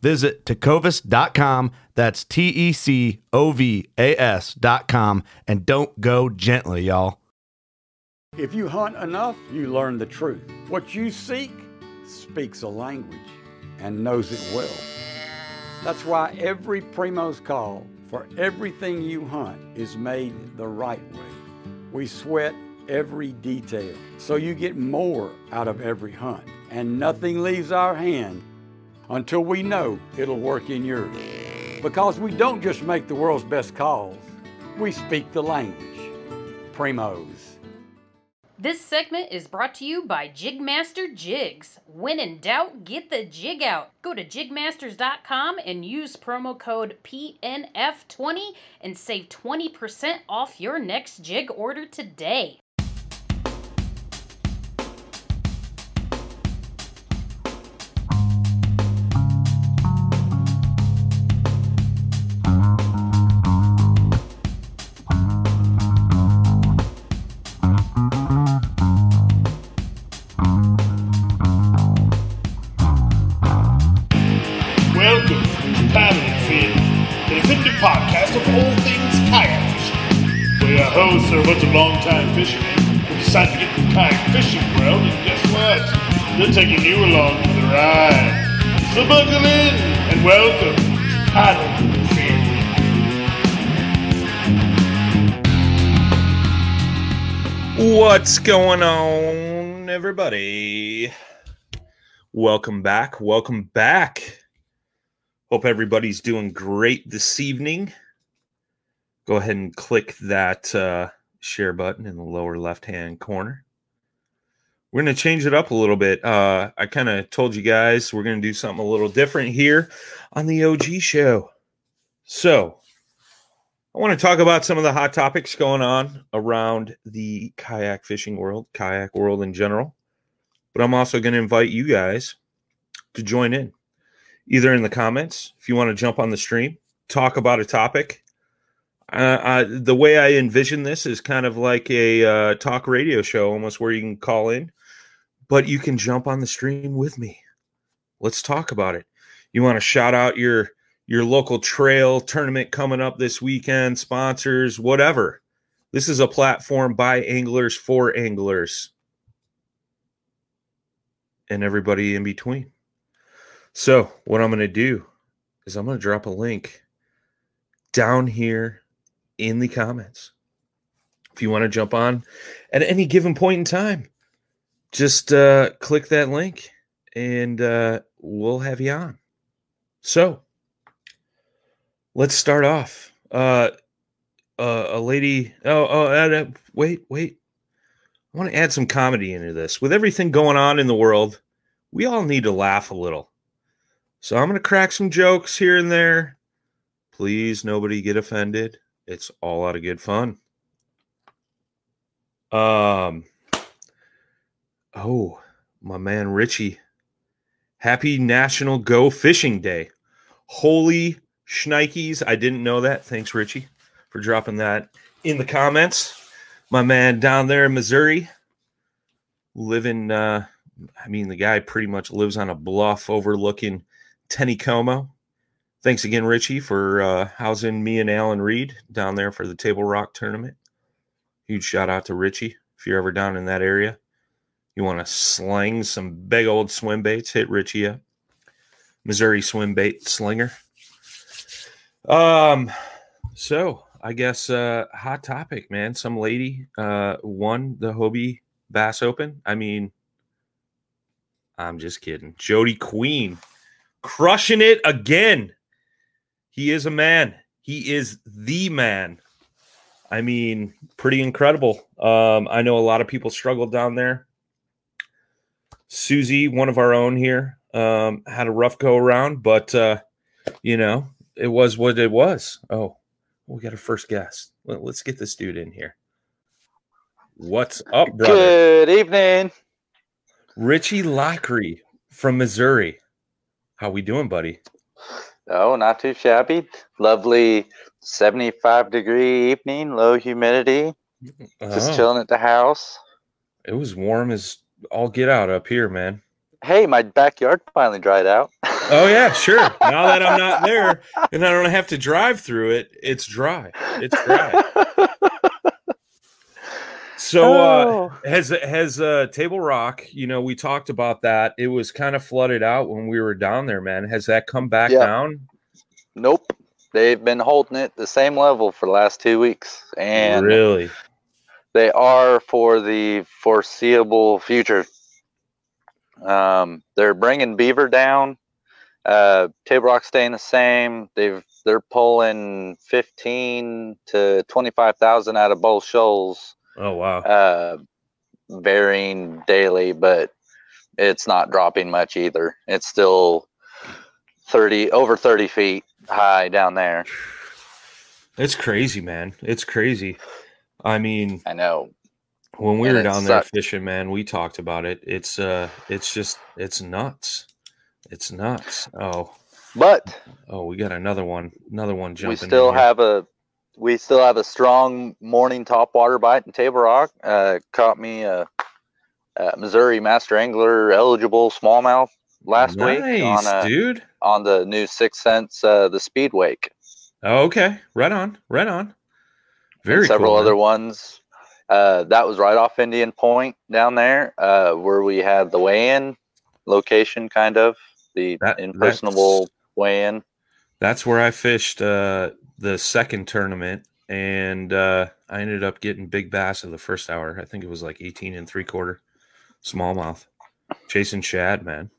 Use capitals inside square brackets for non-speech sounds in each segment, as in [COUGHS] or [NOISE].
Visit tecovas.com. That's T E C O V A S.com. And don't go gently, y'all. If you hunt enough, you learn the truth. What you seek speaks a language and knows it well. That's why every Primo's call for everything you hunt is made the right way. We sweat every detail so you get more out of every hunt, and nothing leaves our hand until we know it'll work in yours. Because we don't just make the world's best calls, we speak the language. Primos. This segment is brought to you by Jigmaster Jigs. When in doubt, get the jig out. Go to jigmasters.com and use promo code PNF20 and save 20% off your next jig order today. What's going on, everybody? Welcome back. Welcome back. Hope everybody's doing great this evening. Go ahead and click that uh, share button in the lower left hand corner. We're going to change it up a little bit. Uh, I kind of told you guys we're going to do something a little different here on the OG show. So, I want to talk about some of the hot topics going on around the kayak fishing world, kayak world in general. But I'm also going to invite you guys to join in, either in the comments, if you want to jump on the stream, talk about a topic. Uh, uh, the way I envision this is kind of like a uh, talk radio show, almost where you can call in, but you can jump on the stream with me. Let's talk about it. You want to shout out your your local trail tournament coming up this weekend, sponsors, whatever. This is a platform by anglers for anglers and everybody in between. So, what I'm going to do is I'm going to drop a link down here in the comments. If you want to jump on at any given point in time, just uh, click that link and uh, we'll have you on. So, let's start off. Uh, uh, a lady. Oh, oh, uh, wait, wait. I want to add some comedy into this. With everything going on in the world, we all need to laugh a little. So I'm going to crack some jokes here and there. Please, nobody get offended. It's all out of good fun. Um. Oh, my man Richie. Happy National Go Fishing Day. Holy shnikes. I didn't know that. Thanks, Richie, for dropping that in the comments. My man down there in Missouri, living, uh, I mean, the guy pretty much lives on a bluff overlooking Taneycomo. Thanks again, Richie, for uh, housing me and Alan Reed down there for the Table Rock tournament. Huge shout out to Richie. If you're ever down in that area, you want to sling some big old swim baits, hit Richie up. Missouri swim bait slinger. Um, so I guess uh hot topic, man. Some lady uh won the Hobie Bass Open. I mean, I'm just kidding. Jody Queen crushing it again. He is a man. He is the man. I mean, pretty incredible. Um, I know a lot of people struggled down there. Susie, one of our own here, um, had a rough go around, but uh, you know, it was what it was. Oh, we got a first guest. Let, us get this dude in here. What's up, brother? Good evening. Richie Laughery from Missouri. How we doing, buddy? Oh, not too shabby. Lovely 75 degree evening, low humidity. Just Oh, chilling at the house. It was warm as all get out up here, man. Hey, my backyard finally dried out. Oh yeah, sure. [LAUGHS] Now that I'm not there and I don't have to drive through it, it's dry. It's dry. So uh Oh. has has uh Table Rock, you know, we talked about that. It was kind of flooded out when we were down there, man. Has that come back Yeah. down? Nope. They've been holding it the same level for the last two weeks. And really? They are for the foreseeable future. Um, they're bringing beaver down. Uh, Table Rock staying the same. They've they're pulling fifteen to twenty five thousand out of both shoals, Oh wow. uh, varying daily, but it's not dropping much either. It's still thirty over thirty feet high down there. It's crazy, man. It's crazy. I mean, I know. when we And were down there sucked. fishing, man, we talked about it. It's uh it's just it's nuts. It's nuts. Oh, But oh, we got another one. Another one jumping. we still have a we still have a strong morning top water bite in Table Rock. Uh, caught me a, a Missouri Master Angler eligible smallmouth last week on a, dude. on the new 6th Sense uh, the Speed Wake. Oh, okay. Right on. Right on. Very several cool, other ones. Uh, that was right off Indian Point down there, uh, where we had the weigh-in location, kind of the That- impersonable weigh-in. That's where I fished uh the second tournament and uh I ended up getting big bass in the first hour. I think it was like 18 and three quarter smallmouth. Chasing shad, man.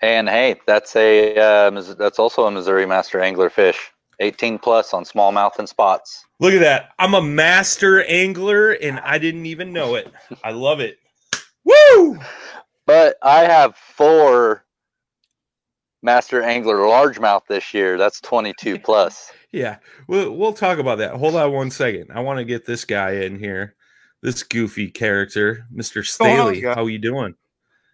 And hey, that's a uh, that's also a Missouri Master Angler fish, 18 plus on smallmouth and spots. Look at that. I'm a master angler and I didn't even know it. I love it. Woo! But I have four Master Angler largemouth this year. That's 22 [LAUGHS] plus. Yeah, we'll we'll talk about that. Hold on one second. I want to get this guy in here. This goofy character, Mr. Oh, Staley. yeah. How you doing?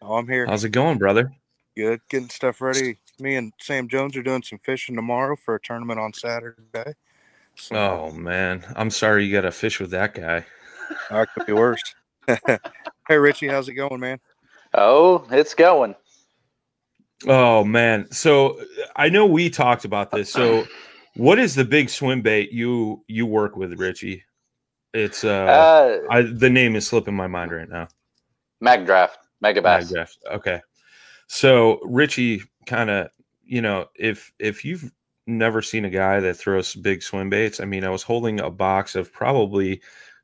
Oh, I'm here. How's it going, brother? Good. Getting stuff ready. Me and Sam Jones are doing some fishing tomorrow for a tournament on Saturday. So Oh man, I'm sorry you got to fish with that guy. I could be worse. [LAUGHS] [LAUGHS] hey, Richie, how's it going, man? Oh, it's going. Oh man, so I know we talked about this. So, what is the big swim bait you you work with, Richie? It's uh, Uh, I the name is slipping my mind right now. Mag Draft, Megabass. Magdraft. Okay. So Richie kind of, you know, if if you've never seen a guy that throws big swim baits, I mean, I was holding a box of probably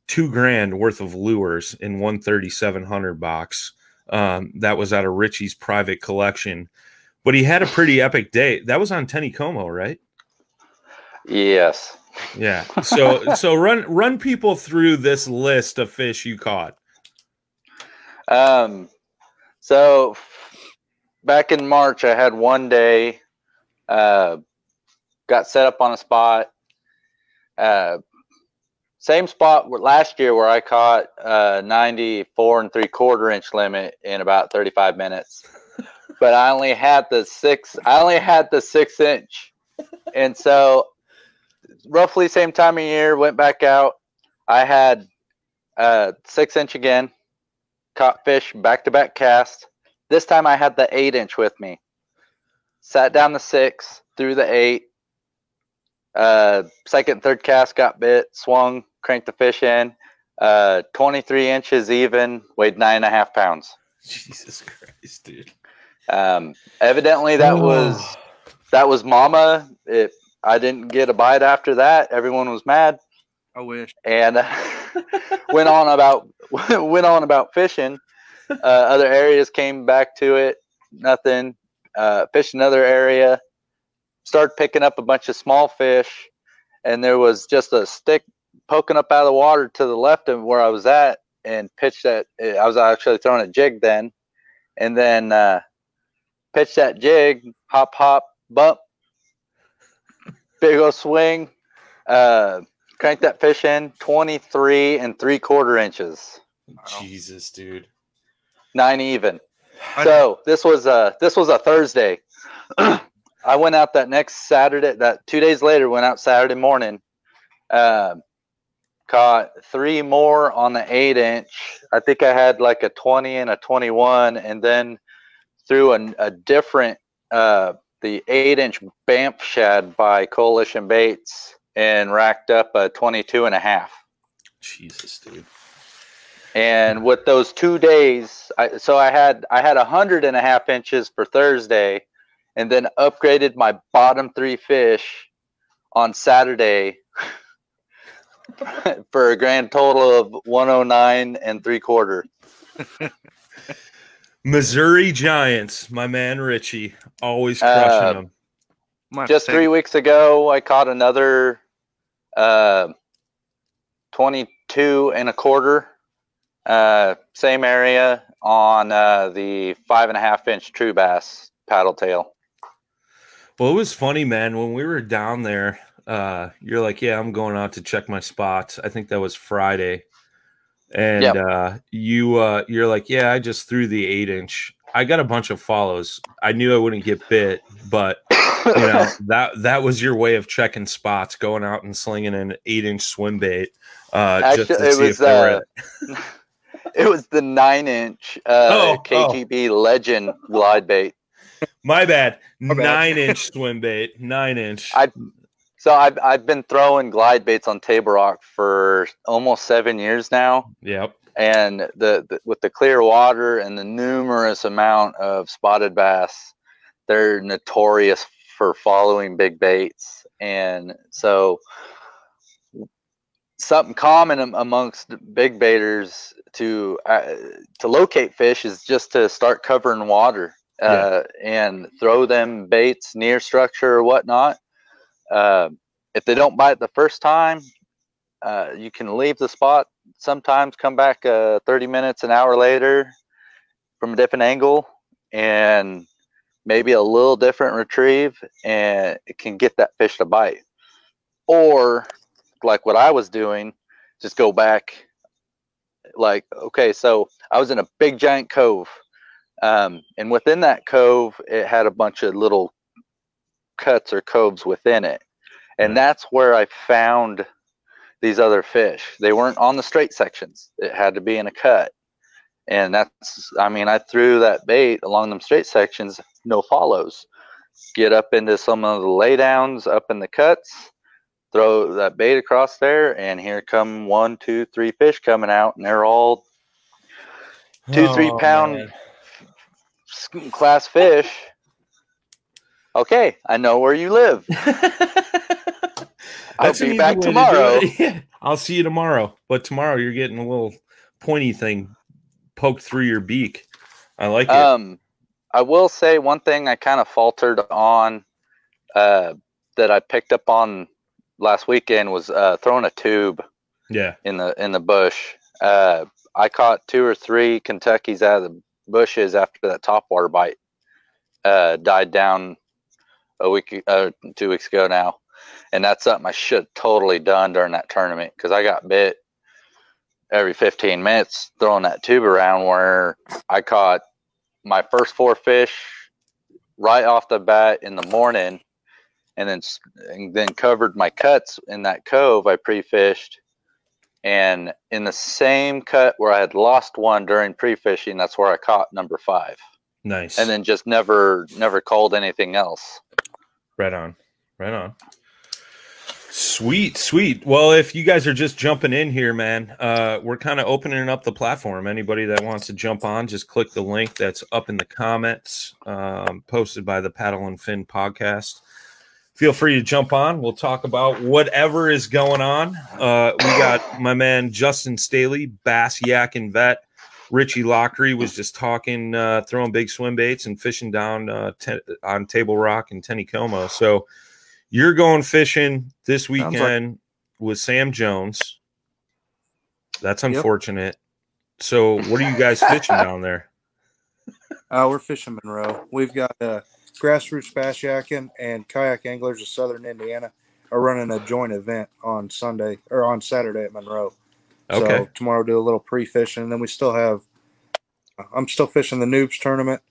two grand worth of lures in one thirty seven hundred box. Um, that was out of Richie's private collection. But he had a pretty epic day. That was on Taneycomo, right? Yes. Yeah. [LAUGHS] So so run run people through this list of fish you caught. Um, so back in March, I had one day, uh, got set up on a spot, uh, same spot last year where I caught uh 94 and three quarter inch limit in about 35 minutes, [LAUGHS] but I only had the six, I only had the six inch. And so roughly same time of year, went back out. I had uh six inch again, caught fish back to back cast. This time I had the eight inch with me. Sat down the six, threw the eight. Uh, second, third cast got bit, swung, cranked the fish in. Uh, 23 inches even, weighed nine and a half pounds. Jesus Christ, dude. Um, evidently that was that was mama. If I didn't get a bite after that, everyone was mad I wish. and [LAUGHS] went on about [LAUGHS] went on about fishing. Uh, other areas came back to it, nothing. Uh, fished another area, started picking up a bunch of small fish, and there was just a stick poking up out of the water to the left of where I was at, and pitched that. I was actually throwing a jig then, and then uh, pitched that jig, hop, hop, bump, big old swing, Uh, cranked that fish in 23 and three quarter inches, Jesus, dude. Nine even. So this was a this was a Thursday. [CLEARS THROAT] I went out that next Saturday. That two days later, went out Saturday morning. Uh, caught three more on the eight inch. I think I had like a twenty and a twenty-one, and then threw a, a different uh, the eight inch Banff shad by Coalition Baits and racked up a 22 and a half. Jesus, dude. And with those two days, I, so I had I had a hundred and a half inches for Thursday, and then upgraded my bottom three fish on Saturday [LAUGHS] for a grand total of 109 and three quarter. [LAUGHS] Missouri Giants, my man Richie, always crushing Uh, them. might Just three weeks ago, I caught another uh, 22 and a quarter, uh, same area on uh, the five and a half inch true bass paddle tail. Well, it was funny, man. When we were down there, uh, you're like, "Yeah, I'm going out to check my spots." I think that was Friday, and Yep. uh, you uh, you're like, "Yeah, I just threw the eight inch." I got a bunch of follows. I knew I wouldn't get bit, but you know [LAUGHS] that that was your way of checking spots, going out and slinging an eight inch swim bait. Uh, just to it see was if they were uh, [LAUGHS] [LAUGHS] it was the nine inch uh, Oh, oh. KGB Legend glide bait. my bad. My bad. Nine inch swim bait, nine inch. I- So I've I've been throwing glide baits on Table Rock for almost seven years now. yep. and the, the with the clear water and the numerous amount of spotted bass they're notorious for following big baits and so something common amongst big baiters to uh, to locate fish is just to start covering water uh, and throw them baits near structure or whatnot. Uh, if they don't bite the first time uh, you can leave the spot sometimes come back uh, 30 minutes an hour later from a different angle and maybe a little different retrieve and it can get that fish to bite. Or like what i was doing just go back like okay so i was in a big giant cove um, and within that cove it had a bunch of little cuts or coves within it and that's where i found these other fish. They weren't on the straight sections. It had to be in a cut. And that's I mean, I threw that bait along them straight sections, no follows. Get up into some of the laydowns up in the cuts, throw that bait across there, and here come one, two, three fish coming out, and they're all two, three Oh, pound man. class fish. Okay, I know where you live. [LAUGHS] I'll be back way to tomorrow. [LAUGHS] Yeah, I'll see you tomorrow. But tomorrow you're getting a little pointy thing poked through your beak. I like it. Um, I will say one thing I kind of faltered on uh, that I picked up on last weekend was uh, throwing a tube yeah. in the in the bush. Uh, I caught two or three Kentuckies out of the bushes after that top water bite uh, died down a week, uh, two weeks ago now, and that's something I should totally done during that tournament because I got bit every 15 minutes throwing that tube around where I caught my first four fish right off the bat in the morning and then and then covered my cuts in that cove I pre-fished and in the same cut where I had lost one during pre-fishing that's where I caught number 5 Nice. and then just never never called anything else right on. Right on. Sweet, sweet. Well, if you guys are just jumping in here, man, uh, we're kind of opening up the platform. Anybody that wants to jump on, just click the link that's up in the comments, um, posted by the Paddle and Fin podcast. Feel free to jump on. We'll talk about whatever is going on. Uh, we got my man Justin Staley, Bass Yak and Vet. Richie Laughery was just talking, uh, throwing big swim baits and fishing down uh, te- on Table Rock and Taneycomo. So you're going fishing this like- weekend with Sam Jones. That's unfortunate. So what are you guys fishing down there? [LAUGHS] Uh, we're fishing Monroe. We've got uh, grassroots bass yakking and kayak anglers of Southern Indiana are running a joint event on Sunday or on Saturday at Monroe. Okay. So tomorrow do a little pre fishing, and then we still have. I'm still fishing the noobs tournament,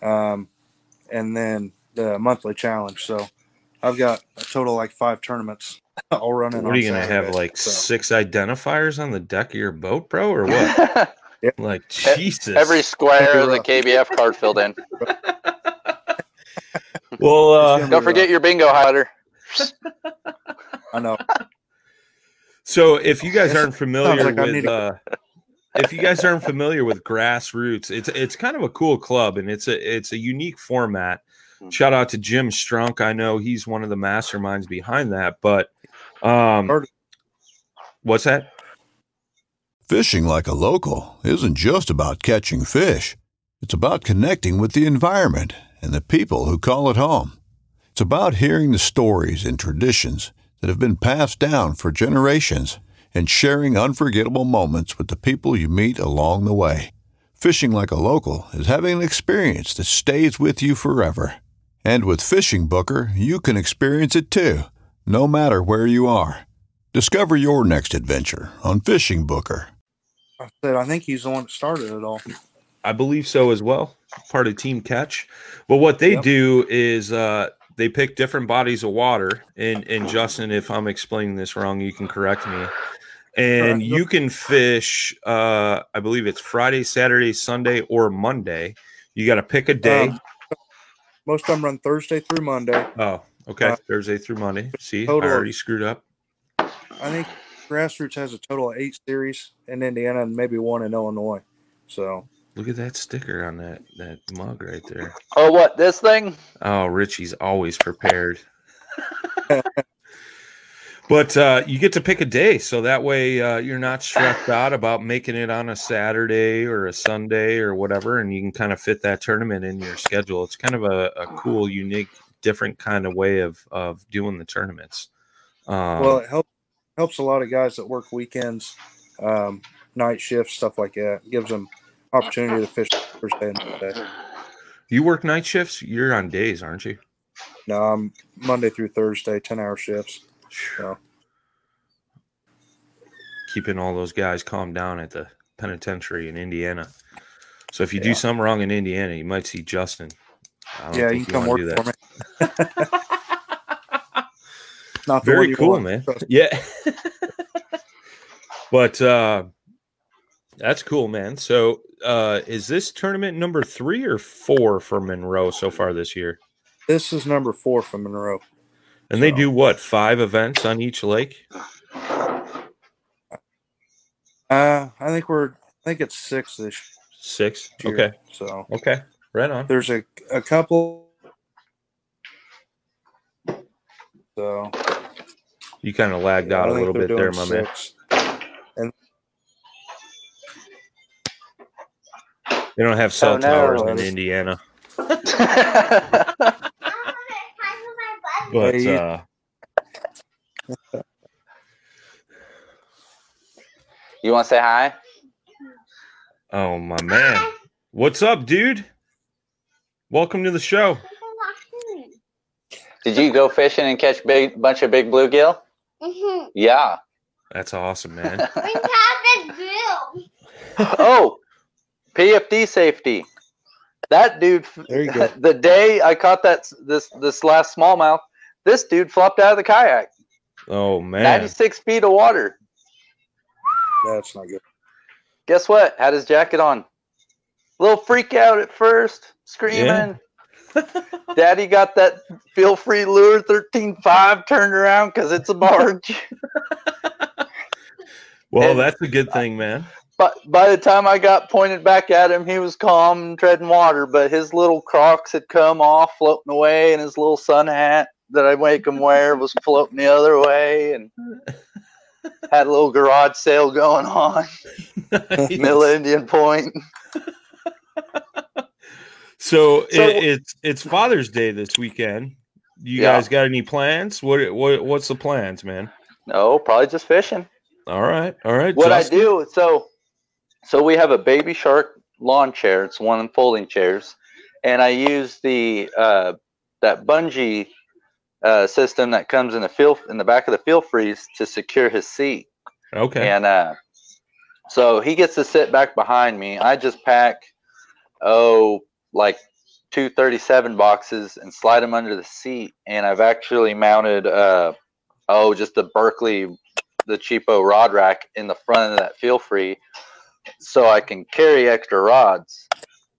um, and then the monthly challenge. So I've got a total of like five tournaments [LAUGHS] all running. what are you gonna have like So, six identifiers on the deck of your boat, bro, or what? [LAUGHS] like Jesus. Every square of the. KBF card filled in. [LAUGHS] well, uh, Don't forget your bingo highlighter. [LAUGHS] I know. So if you guys aren't familiar like with need uh if you guys aren't familiar with grassroots, it's it's kind of a cool club and it's a it's a unique format. Hmm. Shout out to Jim Strunk. I know he's one of the masterminds behind that, but um what's that? Fishing like a local isn't just about catching fish. It's about connecting with the environment and the people who call it home. It's about hearing the stories and traditions that have been passed down for generations and sharing unforgettable moments with the people you meet along the way. Fishing like a local is having an experience that stays with you forever. And with Fishing Booker, you can experience it too, no matter where you are. Discover your next adventure on Fishing Booker. I said I think he's the one that started it all. I believe so as well. Part of Team Catch. But what they Yep. do is uh, they pick different bodies of water. And and Justin, if I'm explaining this wrong, you can correct me. And you can fish. Uh, I believe it's Friday, Saturday, Sunday, or Monday. You got to pick a day. Um, most of them run Thursday through Monday. oh, okay, uh, Thursday through Monday. See, I total of- already screwed up. I think Grassroots has a total of eight series in Indiana and maybe one in Illinois. So Look at that sticker on that that mug right there. Oh, what? This thing? Oh, Richie's always prepared. but uh, you get to pick a day, so that way uh, you're not stressed out about making it on a Saturday or a Sunday or whatever, and you can kind of fit that tournament in your schedule. It's kind of a, a cool, unique, different kind of way of of doing the tournaments. Um, well, it helps helps a lot of guys that work weekends, um, night shifts, stuff like that. It gives them opportunity to fish Thursday and Monday. you work night shifts. You're on days, aren't you? No, I'm Monday through Thursday, ten hour shifts. So keeping all those guys calm down at the penitentiary in Indiana. So if you do something wrong in Indiana, you might see Justin. Yeah, you can come work for me. [LAUGHS] Not Very cool, want, man. Yeah. [LAUGHS] but uh that's cool, man. So uh is this tournament number three or four for Monroe so far this year? This is number four for Monroe. And they do what, five events on each lake? Uh, I think we're I think it's six this Six. year. Okay. So Okay. Right on. there's a a couple. So You kind of lagged yeah, out I a little bit there, my man. They don't have cell Oh, no. towers in Indiana. [LAUGHS] But you- uh you want to say hi? oh my man. What's up, dude? Welcome to the show. Did you go fishing and catch big bunch of big bluegill? Mhm. Yeah. That's awesome, man. [LAUGHS] We have this bill. oh, PFD safety. That dude. There you go. [LAUGHS] The day I caught that this this last smallmouth, this dude flopped out of the kayak. Oh man. Ninety six feet of water. That's not good. Guess what? Had his jacket on. A Little freak out at first, screaming. [LAUGHS] Daddy got that Feelfree lure 13.5 turned around because it's a barge. [LAUGHS] Well, And- that's a good thing, man. But by the time I got pointed back at him, he was calm and treading water. But his little Crocs had come off, floating away, and his little sun hat that I make him wear was floating the other way, and [LAUGHS] had a little garage sale going on. Mill Indian Point. [LAUGHS] So, So- it, it's it's Father's Day this weekend. You Yeah. guys got any plans? What what what's the plans, man? No, probably just fishing. All right, all right. what Justin? I do so so we have a baby shark lawn chair. It's one of the folding chairs, and I use the uh, that bungee uh, system that comes in the feel in the back of the Feelfrees to secure his seat. Okay. And uh, so he gets to sit back behind me. I just pack, oh, like two thirty seven boxes and slide them under the seat. And I've actually mounted, uh, oh, just the Berkley, the cheapo rod rack in the front of that Feelfree so I can carry extra rods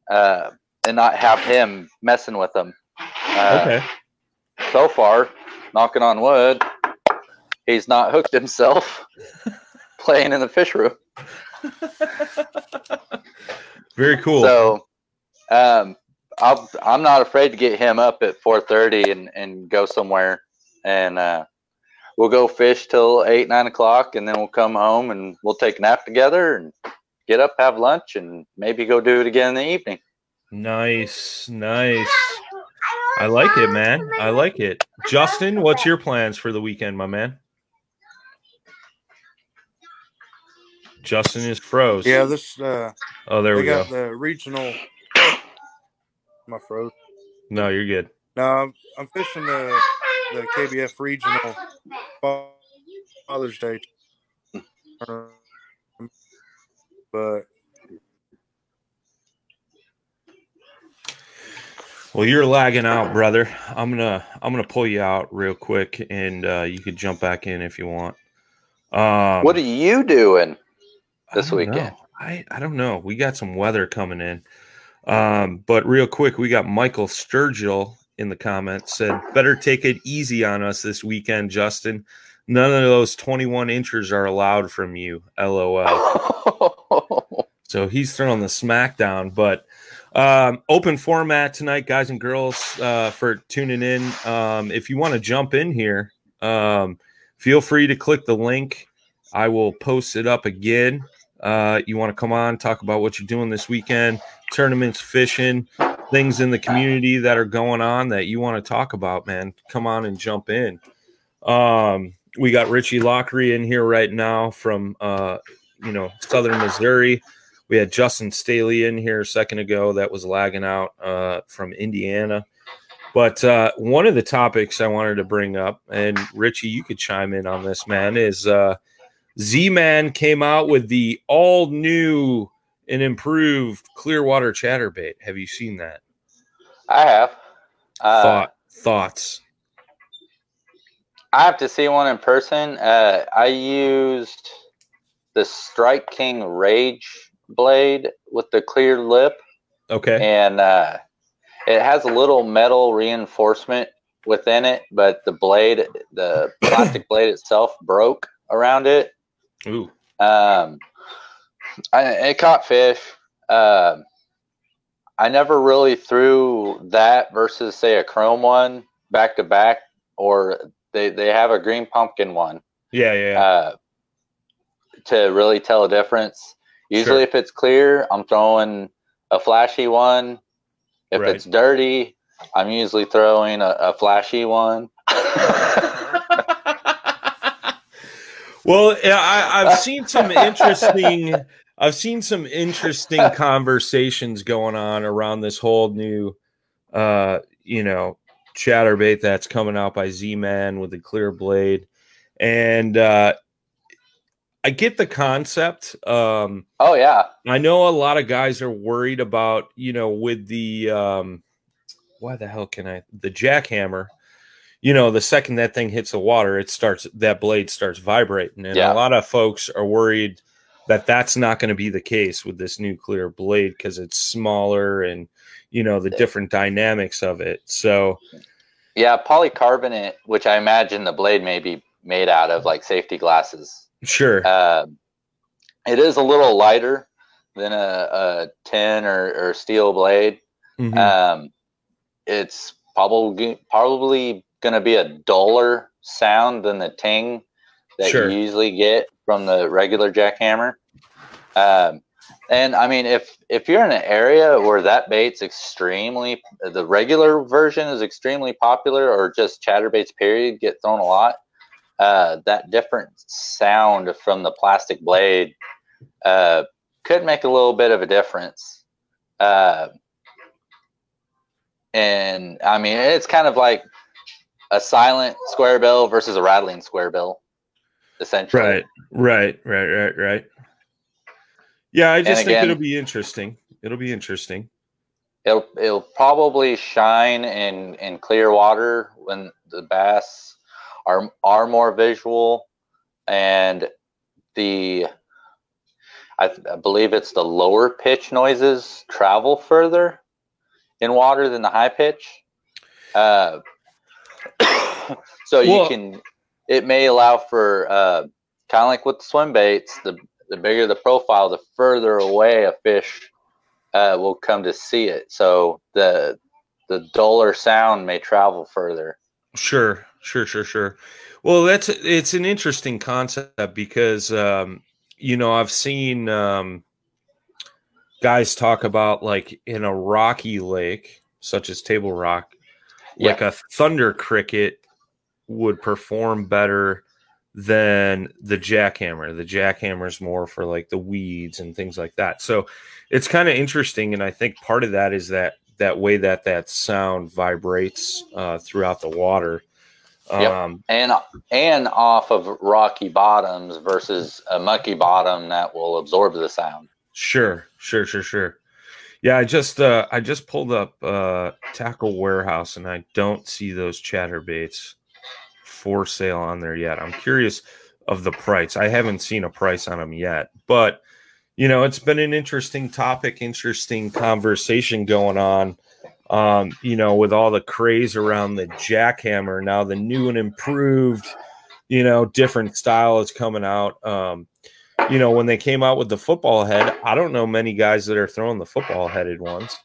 uh, and not have him messing with them. Uh, okay. So far, knocking on wood, he's not hooked himself [LAUGHS] playing in the fish room. [LAUGHS] Very cool. So, um, I'll, I'm not afraid to get him up at 4:30 and, and go somewhere, and uh, we'll go fish till eight nine o'clock, and then we'll come home and we'll take a nap together and get up, have lunch, and maybe go do it again in the evening. Nice, nice. I like it, man. I like it. Justin, what's your plans for the weekend, my man? Justin is froze. Yeah, this uh Oh, there they we go. We got the regional my froze. No, you're good. No, I'm, I'm fishing the the KBF regional Father's Day tournament. But Well, you're lagging out, brother. I'm gonna I'm gonna pull you out real quick, and uh, you could jump back in if you want. Um, what are you doing this don't weekend? know. I I don't know. We got some weather coming in, um, but real quick, we got Michael Sturgill in the comments said, "Better take it easy on us this weekend, Justin. None of those 21 inches are allowed from you." LOL. [LAUGHS] So he's throwing the smackdown, but um, open format tonight, guys and girls, uh, for tuning in. Um, if you want to jump in here, um, feel free to click the link. I will post it up again. Uh, you want to come on, talk about what you're doing this weekend, tournaments, fishing, things in the community that are going on that you want to talk about, man. Come on and jump in. Um, we got Richie Laughery in here right now from uh, you know Southern Missouri. We had Justin Staley in here a second ago that was lagging out uh, from Indiana. But uh, one of the topics I wanted to bring up, and Richie, you could chime in on this, man, is uh, Z Man came out with the all new and improved Clearwater Chatterbait. Have you seen that? I have. Uh, Thought thoughts. I have to see one in person. Uh, I used the Strike King Rage blade with the clear lip, Okay. and uh, it has a little metal reinforcement within it, but the blade, the [COUGHS] plastic blade itself, broke around it. Ooh. Um, I, it caught fish. Um, I never really threw that versus say a chrome one back to back, or they they have a green pumpkin one Yeah, yeah. uh, to really tell a difference. Usually, Sure. if it's clear, I'm throwing a flashy one. If Right. it's dirty, I'm usually throwing a, a flashy one. [LAUGHS] well, I, I've seen some interesting. I've seen some interesting conversations going on around this whole new, uh, you know, chatterbait that's coming out by Z Man with the clear blade, and uh, I get the concept. Um, oh yeah, I know a lot of guys are worried about, you know, with the um why the hell can I the jackhammer, you know, the second that thing hits the water, it starts that blade starts vibrating. And Yeah. a lot of folks are worried that that's not going to be the case with this nuclear blade because it's smaller and you know the different dynamics of it. So yeah, polycarbonate, which I imagine the blade may be made out of, like safety glasses. sure, Uh, it is a little lighter than a, a tin or, or steel blade. Mhm. Um, it's probably probably going to be a duller sound than the ting that Sure. you usually get from the regular jackhammer. Um, and I mean, if if you're in an area where that bait's extremely, the regular version is extremely popular, or just chatterbaits period get thrown a lot, uh, that different sound from the plastic blade uh, could make a little bit of a difference. Uh, and I mean, it's kind of like a silent square bill versus a rattling square bill, essentially. Right, right, right, right, right. Yeah, I just think again- it'll be interesting. It'll be interesting. It'll it'll probably shine in in clear water when the bass are are more visual, and the I, I believe it's the lower pitch noises travel further in water than the high pitch. Uh, [COUGHS] so you Well- can it may allow for uh, kind of like with the swim baits. The the bigger the profile, the further away a fish uh, will come to see it. So the the duller sound may travel further. Sure, sure, sure, sure. Well, that's it's an interesting concept because um, you know I've seen um, guys talk about like in a rocky lake, such as Table Rock, like a thunder cricket would perform better than the jackhammer. The jackhammer is more for like the weeds and things like that. So it's kind of interesting, and I think part of that is that that way that that sound vibrates uh, throughout the water. Yep. Um, and and off of rocky bottoms versus a mucky bottom that will absorb the sound. Sure, sure, sure, sure. Yeah, I just uh I just pulled up uh Tackle Warehouse and I don't see those chatterbaits for sale on there yet. I'm curious of the price. I haven't seen a price on them yet, but you know, it's been an interesting topic, interesting conversation going on. Um, you know, with all the craze around the jackhammer, now the new and improved, you know, different style is coming out. Um, you know, when they came out with the football head, I don't know many guys that are throwing the football headed ones.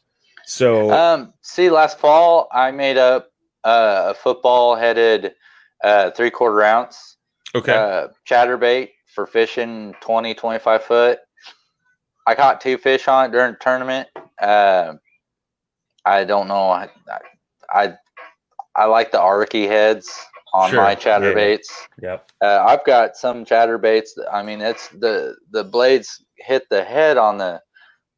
So Um, see, last fall I made up uh, a football headed uh, three quarter ounce okay, uh, chatterbait for fishing 20, 25 foot. I caught two fish on it during the tournament. Uh, I don't know. I, I I like the arky heads on Sure, my yeah. chatterbaits. yep, Uh, I've got some chatterbaits. I mean, it's the the blades hit the head on the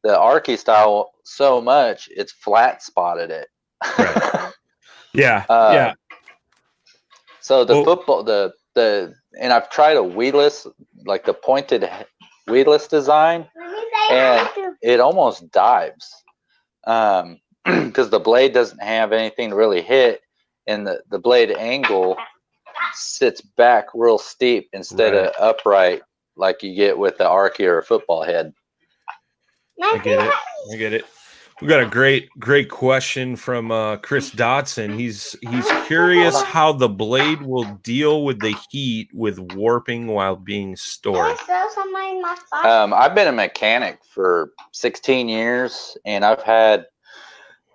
the arky style so much it's flat spotted it. Right. [LAUGHS] yeah, Uh, yeah, So the Well- football, the the, and I've tried a weedless, like the pointed he- weedless design. And it almost dives, um, [CLEARS THROAT] because the blade doesn't have anything to really hit, and the the blade angle sits back real steep instead of upright, like you get with the arky or a football head. I get it. I get it. We got a great, great question from uh, Chris Dotson. He's he's curious how the blade will deal with the heat with warping while being stored. Um, I've been a mechanic for 16 years, and I've had,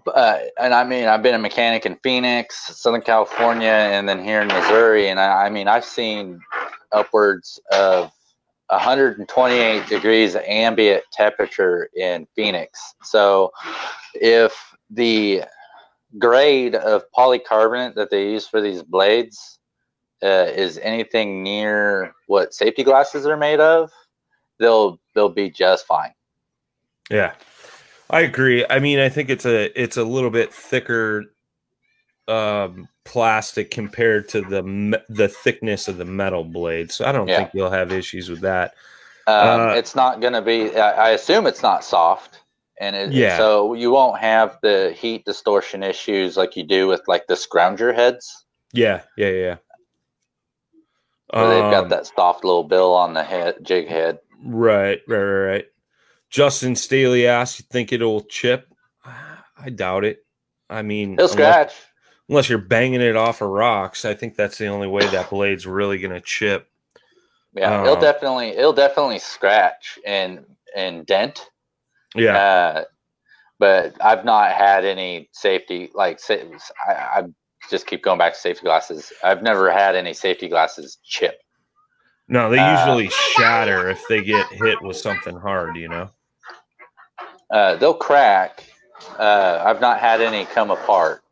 uh, and I mean, I've been a mechanic in Phoenix, Southern California, and then here in Missouri. And I, I mean, I've seen upwards of 128 degrees ambient temperature in Phoenix. So, if the grade of polycarbonate that they use for these blades uh, is anything near what safety glasses are made of, they'll they'll be just fine. Yeah, I agree. I mean, I think it's a it's a little bit thicker um, plastic compared to the me- the thickness of the metal blade, so I don't Yeah. think you'll have issues with that. Um, Uh, it's not going to be. I, I assume it's not soft, and it, Yeah. so you won't have the heat distortion issues like you do with like the scrounger heads, Yeah, yeah, yeah. where they've Um, got that soft little bill on the head jig head. Right, right, right, right. Justin Staley asked, "You think it'll chip?" I doubt it. I mean, it'll unless, scratch. Unless you're banging it off of rocks. I think that's the only way that blade's really gonna chip. Yeah, it'll um, definitely it'll definitely scratch and and dent. Yeah, Uh, but I've not had any safety like I, I just keep going back to safety glasses. I've never had any safety glasses chip. no, they uh, usually shatter if they get hit with something hard. You know. Uh, they'll crack. Uh, I've not had any come apart.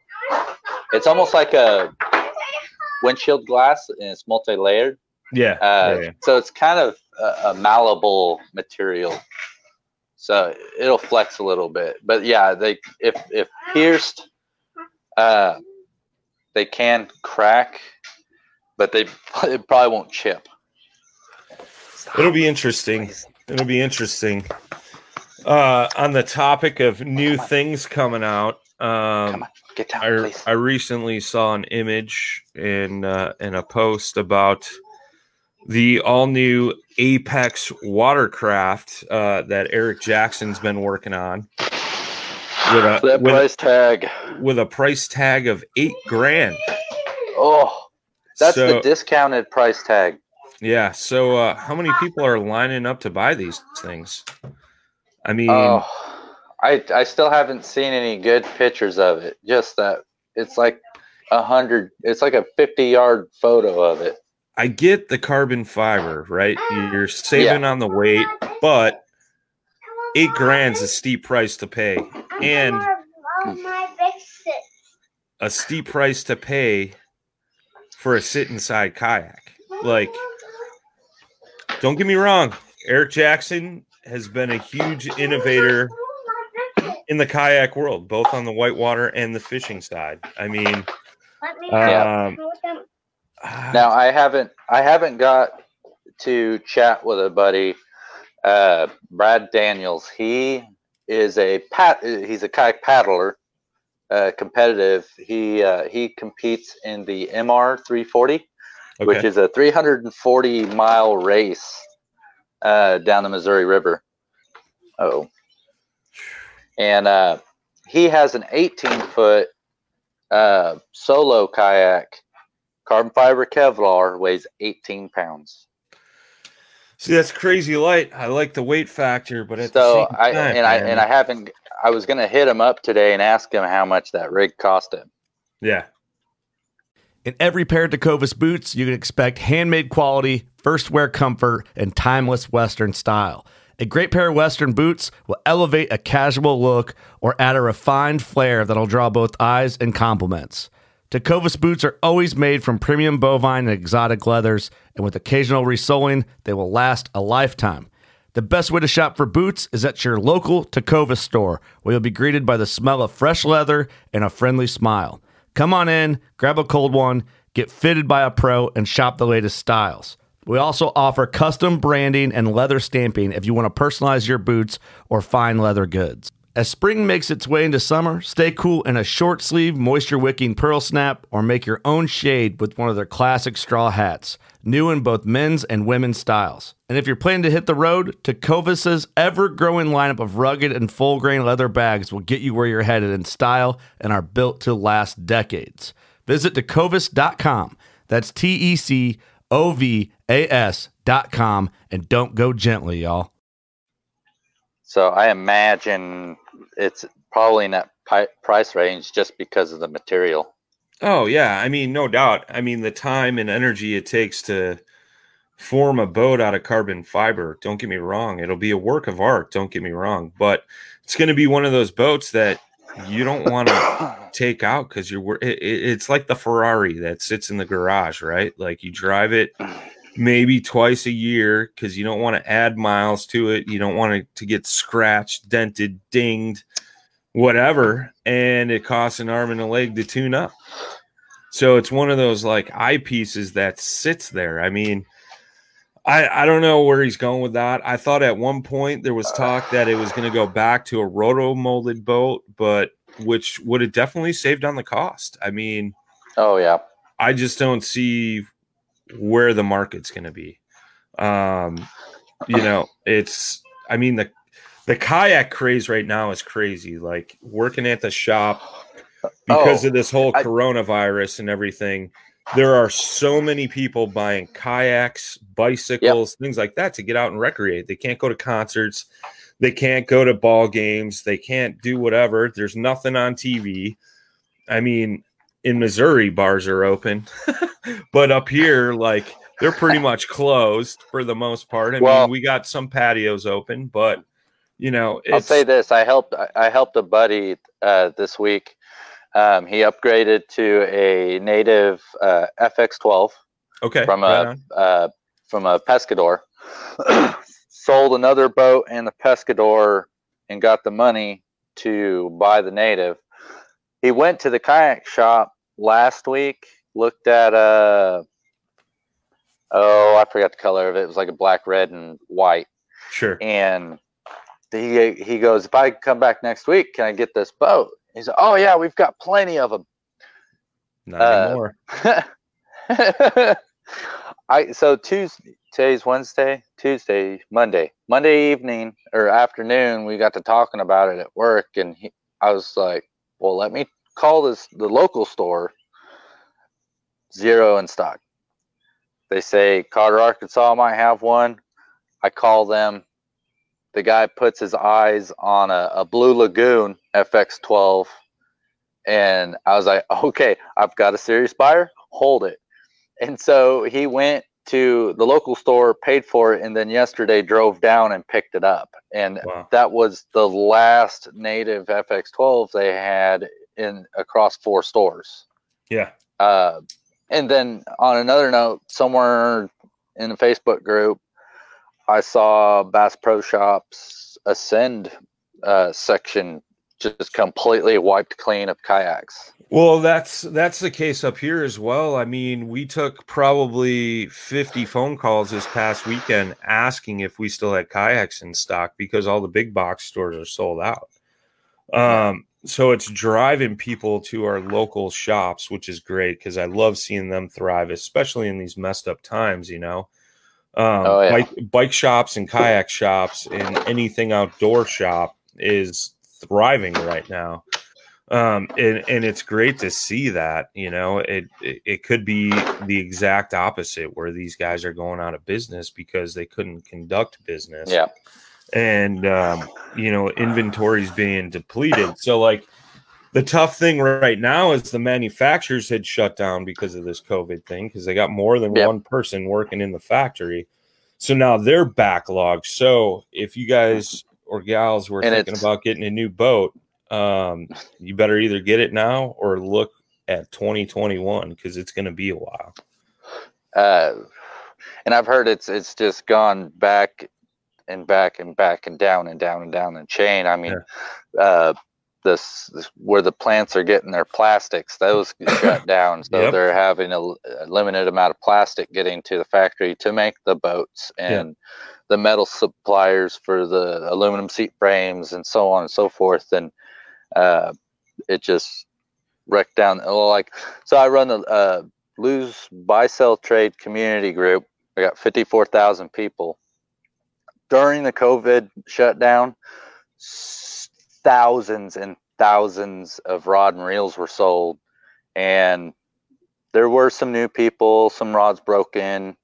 It's almost like a windshield glass, and it's multi-layered. Yeah, Uh, yeah, yeah. So it's kind of a, a malleable material. So it'll flex a little bit, but yeah, they if if pierced, uh, they can crack, but they [LAUGHS] it probably won't chip. It'll be interesting. It'll be interesting. Uh, on the topic of new things coming out, um, Come on, get down, I, please. I recently saw an image in uh, in a post about the all new Apex watercraft uh, that Eric Jackson's been working on with a that with, price tag. with a price tag of eight grand. Oh, that's So- the discounted price tag. Yeah. So, uh, how many people are lining up to buy these things? I mean, Oh, I I still haven't seen any good pictures of it. Just that it's like a hundred. It's like a fifty yard photo of it. I get the carbon fiber, right? You're saving on the weight, but eight grand's a steep price to pay, and a steep price to pay for a sit inside kayak. Like, don't get me wrong, Eric Jackson has been a huge innovator in the kayak world, both on the whitewater and the fishing side. I mean, um, ah, Now I haven't I haven't got to chat with a buddy, uh, Brad Daniels. He is a pat. He's a kayak paddler, uh, competitive. He uh, he competes in the MR 340, which is a 340 mile race uh, down the Missouri River. Oh, and uh, he has an 18 foot uh, solo kayak, carbon fiber Kevlar, weighs 18 pounds. See, that's crazy light. I like the weight factor, but at So the same I time, and I and I haven't. I was gonna hit him up today and ask him how much that rig cost him. yeah, In every pair of Tecovas boots, you can expect handmade quality, first wear comfort, and timeless Western style. A great pair of Western boots will elevate a casual look or add a refined flair that'll draw both eyes and compliments. Tecovas boots are always made from premium bovine and exotic leathers, and with occasional resoling, they will last a lifetime. The best way to shop for boots is at your local Tecovas store, where you'll be greeted by the smell of fresh leather and a friendly smile. Come on in, grab a cold one, get fitted by a pro, and shop the latest styles. We also offer custom branding and leather stamping if you want to personalize your boots or fine leather goods. As spring makes its way into summer, stay cool in a short sleeve, moisture wicking pearl snap or make your own shade with one of their classic straw hats, new in both men's and women's styles. And if you're planning to hit the road, Tecovas' ever growing lineup of rugged and full grain leather bags will get you where you're headed in style and are built to last decades. Visit tecovas.com. That's T E C O V A S.com. And don't go gently, y'all. So I imagine it's probably in that pi- price range just because of the material. Oh yeah, I mean, no doubt. I mean, the time and energy it takes to form a boat out of carbon fiber. Don't get me wrong; it'll be a work of art. Don't get me wrong, but it's going to be one of those boats that you don't want to [COUGHS] take out because you're. It, it, it's like the Ferrari that sits in the garage, right? Like you drive it maybe twice a year because you don't want to add miles to it. You don't want it to get scratched, dented, dinged, whatever, and it costs an arm and a leg to tune up. So it's one of those like eyepieces that sits there. I mean, I I don't know where he's going with that. I thought at one point there was talk that it was going to go back to a roto molded boat, but which would have definitely saved on the cost. I mean, Oh yeah, I just don't see where the market's going to be. Um, you know, it's I mean the the kayak craze right now is crazy. Like working at the shop because Oh, of this whole I- coronavirus and everything. There are so many people buying kayaks, bicycles, things like that to get out and recreate. They can't go to concerts, they can't go to ball games, they can't do whatever. There's nothing on TV. I mean, in Missouri, bars are open, [LAUGHS] but up here, like they're pretty much closed for the most part. I Well- mean, we got some patios open, but you know, I'll say this: I helped. I- helped a buddy uh, this week. Um, he upgraded to a native uh, FX12 okay from right a uh, from a pescador. [CLEARS THROAT] Sold another boat and the pescador, and got the money to buy the native. He went to the kayak shop last week. Looked at a oh, I forgot the color of it. It was like a black, red, and white. Sure. And he he goes, if I come back next week, can I get this boat? He said, oh yeah, we've got plenty of them. Not uh, anymore. [LAUGHS] I so Tuesday, today's Wednesday, Tuesday, Monday, Monday evening or afternoon, we got to talking about it at work, and he, I was like, well, let me call this the local store. Zero in stock. They say Carter, Arkansas might have one. I call them. The guy puts his eyes on a, a Blue Lagoon FX12. And I was like, [LAUGHS] okay, I've got a serious buyer. Hold it. And so he went to the local store, paid for it, and then yesterday drove down and picked it up. And Wow. that was the last native FX12 they had in across four stores. Yeah. Uh, and then on another note, somewhere in the Facebook group, I saw Bass Pro Shops Ascend uh, section just completely wiped clean of kayaks. Well, that's that's the case up here as well. I mean, we took probably 50 phone calls this past weekend asking if we still had kayaks in stock because all the big box stores are sold out. Um, so it's driving people to our local shops, which is great because I love seeing them thrive, especially in these messed up times, you know. Um, Oh, yeah. bike, bike shops and kayak shops and anything outdoor shop is thriving right now. Um and and it's great to see that you know it, it it could be the exact opposite where these guys are going out of business because they couldn't conduct business. Yeah. and um you know inventory's being depleted. So like the tough thing right now is the manufacturers had shut down because of this covid thing because they got more than Yep. one person working in the factory. So now they're backlogged. So if you guys or gals were And thinking about getting a new boat um you better either get it now or look at 2021 because it's going to be a while Uh, and I've heard it's it's just gone back and back and back and down and down and down the chain. I mean, uh, this, this where the plants are getting their plastics, those [LAUGHS] shut down, so Yep. they're having a, a limited amount of plastic getting to the factory to make the boats and the metal suppliers for the aluminum seat frames and so on and so forth. And uh, it just wrecked down. Like so, I run the uh, Lew's buy sell trade community group. I got fifty four thousand people. During the COVID shutdown, thousands and thousands of rod and reels were sold, and there were some new people, some rods broken,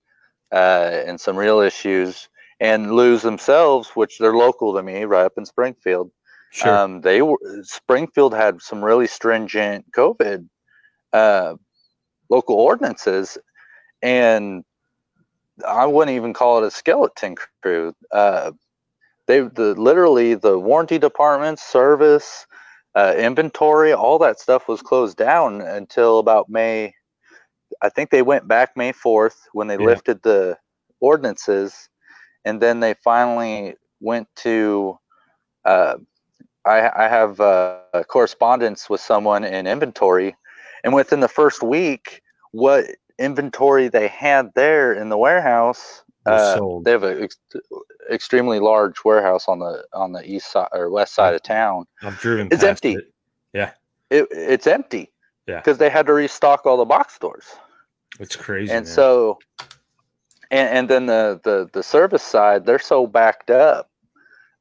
uh, and some real issues. And Lew's themselves, which they're local to me, right up in Springfield. sure Um, they were Springfield had some really stringent COVID uh, local ordinances, and I wouldn't even call it a skeleton crew. Uh, they the literally the warranty department, service, uh, inventory, all that stuff was closed down until about May. I think they went back May fourth when they Yeah. lifted the ordinances, and then they finally went to. Uh, I, I have uh, a correspondence with someone in inventory, and within the first week, what inventory they had there in the warehouse, uh, they have an ex- extremely large warehouse on the on the east side or west side of town. i've driven it's empty. it. yeah It, it's empty Yeah. because they had to restock all the box stores it's crazy and man. so and, and then the, the the service side they're so backed up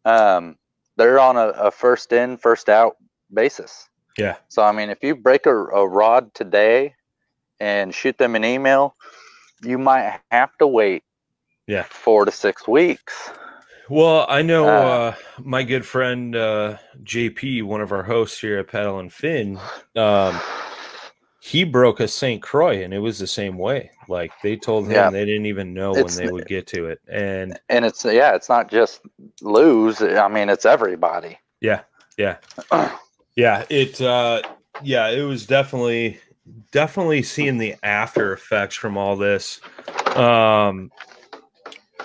um they're on a, a first in first out basis yeah so i mean if you break a, a rod today and shoot them an email you might have to wait Yeah. four to six weeks Well, I know Uh, uh, my good friend uh, JP, one of our hosts here at Paddle and Fin. Um, he broke a St. Croix, and it was the same way. Like they told him Yeah. they didn't even know It's- when they would get to it, and and it's yeah it's not just Lew's i mean it's everybody yeah, yeah, [CLEARS THROAT] yeah. It, uh, yeah, it was definitely, definitely seeing the after effects from all this. Um,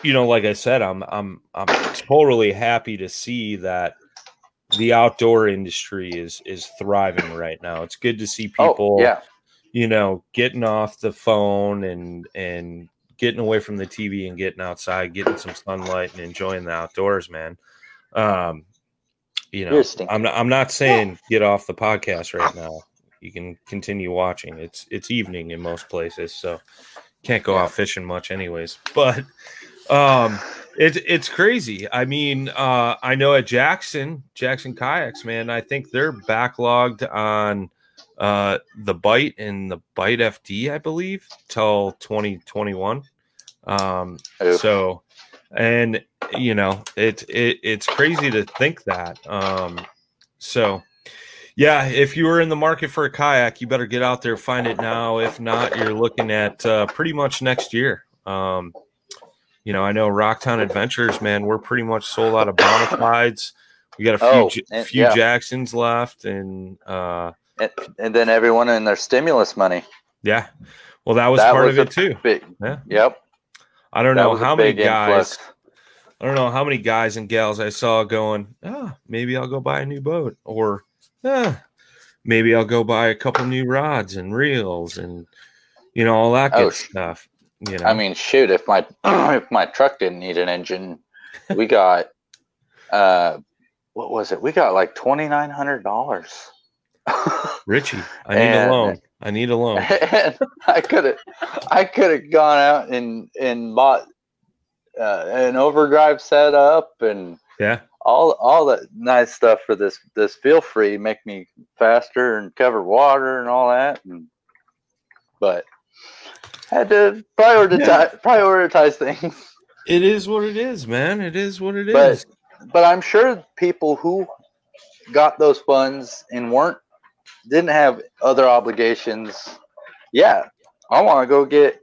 you know, like I said, I'm, I'm, I'm totally happy to see that the outdoor industry is is thriving right now. It's good to see people, oh yeah you know, getting off the phone and and getting away from the TV and getting outside, getting some sunlight and enjoying the outdoors, man. Um, you know, I'm not, I'm not saying get off the podcast right now. You can continue watching. It's it's evening in most places, so can't go out fishing much anyways. But um it's it's crazy. I mean, uh I know at Jackson, Jackson Kayaks, man, I think they're backlogged on uh the bite and the bite FD, I believe, till 2021. Um so and you know, it, it it's crazy to think that. Um so yeah, if you were in the market for a kayak, you better get out there, find it now. If not, you're looking at uh, pretty much next year. Um, you know, I know Rocktown Adventures, man, we're pretty much sold out of Bonafides. We got a few Oh, and- few yeah. Jacksons left, and uh, and, and then everyone in their stimulus money. yeah, well, that was That part was of it too. Big, Yeah, yep. I don't that know how many guys. influx. I don't know how many guys and gals I saw going, oh, maybe I'll go buy a new boat, or ah, maybe I'll go buy a couple new rods and reels and you know all that good Oh, stuff. You know, I mean, shoot, if my [CLEARS THROAT] if my truck didn't need an engine, we got [LAUGHS] uh what was it? We got like twenty nine hundred dollars. [LAUGHS] Richy, I need and- a loan. I need a loan. [LAUGHS] I could have I could have gone out and and bought uh, an overdrive setup and Yeah, all all that nice stuff for this this Feelfree make me faster and cover water and all that and but had to prioritize prioritize things it is what it is, man. It is what it but is. but i'm sure people who got those funds and weren't didn't have other obligations yeah i want to go get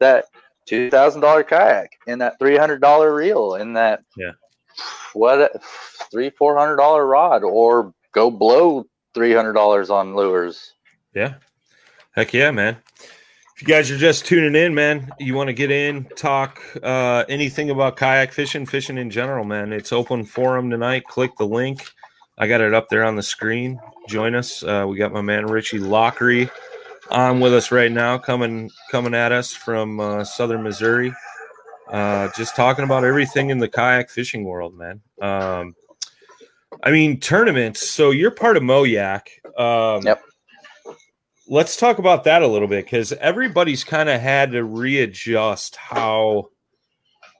that $2000 kayak and that $300 reel and that Yeah. what three four hundred dollar rod or go blow $300 on lures Yeah, heck yeah, man. You guys are just tuning in, man, you want to get in, talk uh, anything about kayak fishing, fishing in general, man. It's open forum tonight. Click the link. I got it up there on the screen. Join us. Uh, we got my man Richy Laughery on with us right now, coming coming at us from uh, Southern Missouri. Uh, just talking about everything in the kayak fishing world, man. Um, I mean tournaments. So you're part of Moyak. Um, Yep. Let's talk about that a little bit because everybody's kind of had to readjust how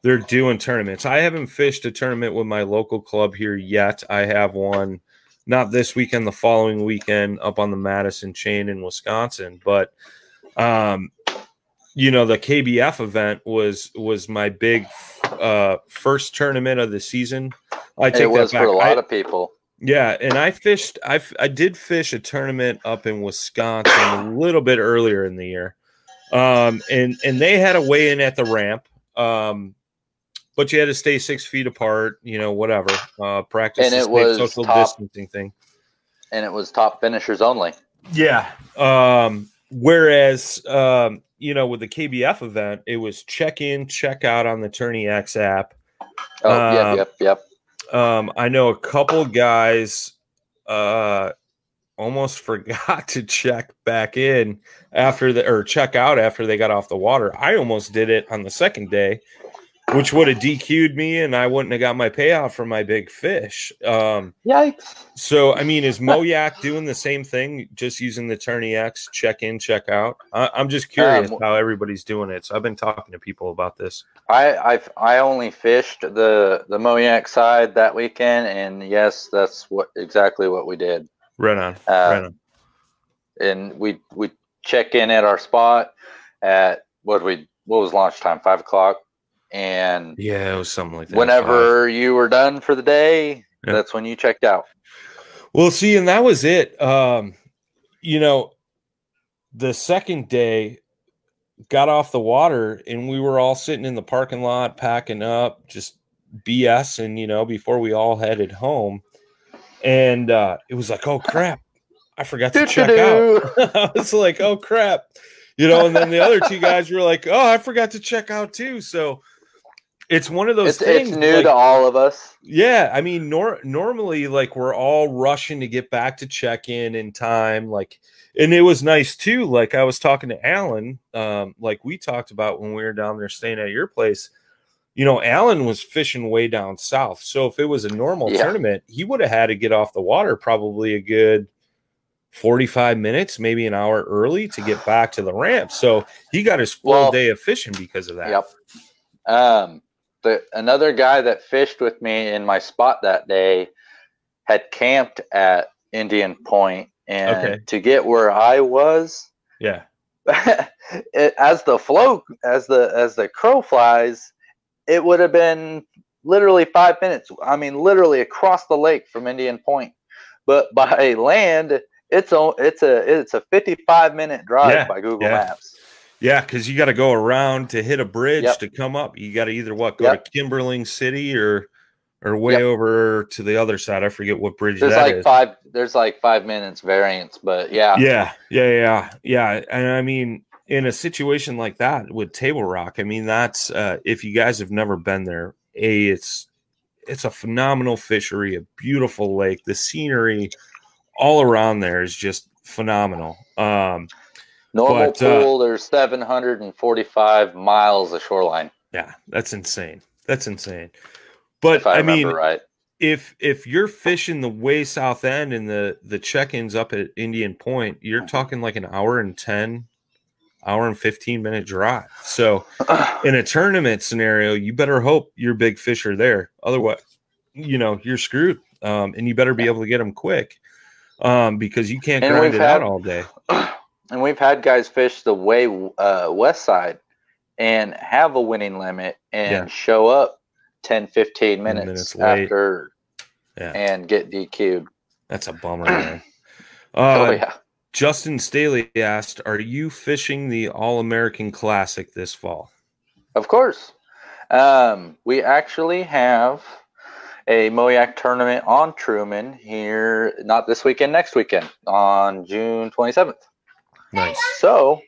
they're doing tournaments. I haven't fished a tournament with my local club here yet. I have one not this weekend, the following weekend up on the Madison chain in Wisconsin. But um, you know, the KBF event was was my big uh first tournament of the season. I take it was that back. for a lot I- of people yeah, and I fished. I I did fish a tournament up in Wisconsin a little bit earlier in the year, um, and and they had a weigh in at the ramp, um, but you had to stay six feet apart. You know, whatever. Uh, practice And it was social top- distancing thing. and it was top finishers only Yeah. Um, whereas, um, you know, with the KBF event, it was check in, check out on the TourneyX app. oh Uh, yep yep yep Um, I know a couple guys uh almost [LAUGHS] forgot to check back in after the or check out after they got off the water. I almost did it on the second day, which would have DQ'd me and I wouldn't have got my payout for my big fish. Um yikes so I mean, is Moyak doing the same thing, just using the TourneyX check in, check out? I, I'm just curious Um, how everybody's doing it. So I've been talking to people about this. I I've, I only fished the the Moyak side that weekend, and yes, that's what exactly what we did. Right on, Uh, right on. And we we check in at our spot at what we what was launch time five o'clock, and Yeah, it was something like that. whenever you were done for the day, Yeah. that's when you checked out. Well, see, and that was it. Um, you know, the second day got off the water and we were all sitting in the parking lot packing up, just BS and you know, before we all headed home. And uh it was like, oh crap, I forgot to check out. [LAUGHS] I was like, oh crap. You know, and then the other two guys were like, oh, I forgot to check out too. So it's one of those It's, things. it's new like- to all of us. Yeah, I mean, nor- normally like we're all rushing to get back to check in in time, like, and it was nice too. Like I was talking to Alan, um, like we talked about when we were down there staying at your place. You know, Alan was fishing way down south, so if it was a normal Yeah. tournament, he would have had to get off the water probably a good forty-five minutes, maybe an hour early to get back to the ramp. So he got his full Well, day of fishing because of that. Yep. Um, the another guy that fished with me in my spot that day had camped at Indian Point, and Okay. to get where I was, Yeah. [LAUGHS] it, as the flow as the as the crow flies, it would have been literally five minutes. I mean, literally across the lake from Indian Point, but by [LAUGHS] land, it's a it's a it's a fifty five minute drive Yeah, by Google yeah. Maps. Yeah, because you got to go around to hit a bridge Yep. to come up. You got to either what go Yep. to Kimberling City or or way Yep. over to the other side. I forget what bridge There's that like is. five. There's like five minutes variance, but yeah, Yeah, yeah, yeah, yeah. And I mean, in a situation like that with Table Rock, I mean, that's uh, if you guys have never been there, a it's it's a phenomenal fishery, a beautiful lake. The scenery all around there is just phenomenal. Um, normal But, uh, pool. there's 745 miles of shoreline. yeah, that's insane. That's insane. But If I, I, mean, right. if if you're fishing the way south end and the the check-ins up at Indian Point, Mm-hmm. you're talking like an hour and 10 hour and 15 minute drive. So [SIGHS] in a tournament scenario, you better hope your big fish are there. Otherwise, you know, you're screwed. Um, and you better be able to get them quick. Um, because you can't And grind it out all day. [SIGHS] [SIGHS] and we've had guys fish the way uh, west side and have a winning limit and Yeah. show up 10 15 minutes, minutes after Yeah. and get DQ'd. That's a bummer, [CLEARS THROAT] man. oh Uh, yeah. Justin Staley asked, "Are you fishing the All American Classic this fall?" Of course. Um, we actually have a Moyak tournament on Truman here, not this weekend, next weekend on June 27th. Nice. So,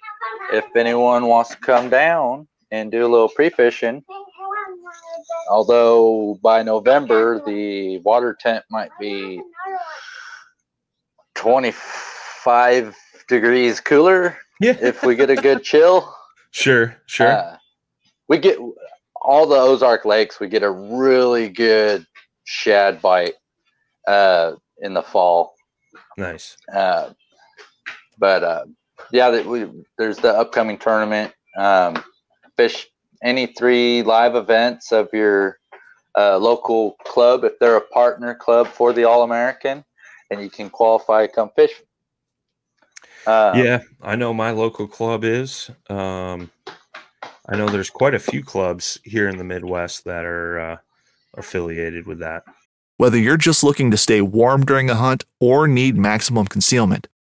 if anyone wants to come down and do a little pre fishing, although by November the water temp might be 25 degrees cooler Yeah. if we get a good [LAUGHS] chill. Sure. Sure. Uh, we get all the Ozark lakes. We get a really good shad bite uh, in the fall. nice. Uh, but uh, yeah, that we, there's the upcoming tournament. Um, fish any three live events of your uh, local club if they're a partner club for the All American, and you can qualify to come fish. Uh, yeah, I know my local club is. Um, I know there's quite a few clubs here in the Midwest that are uh, affiliated with that. Whether you're just looking to stay warm during a hunt or need maximum concealment,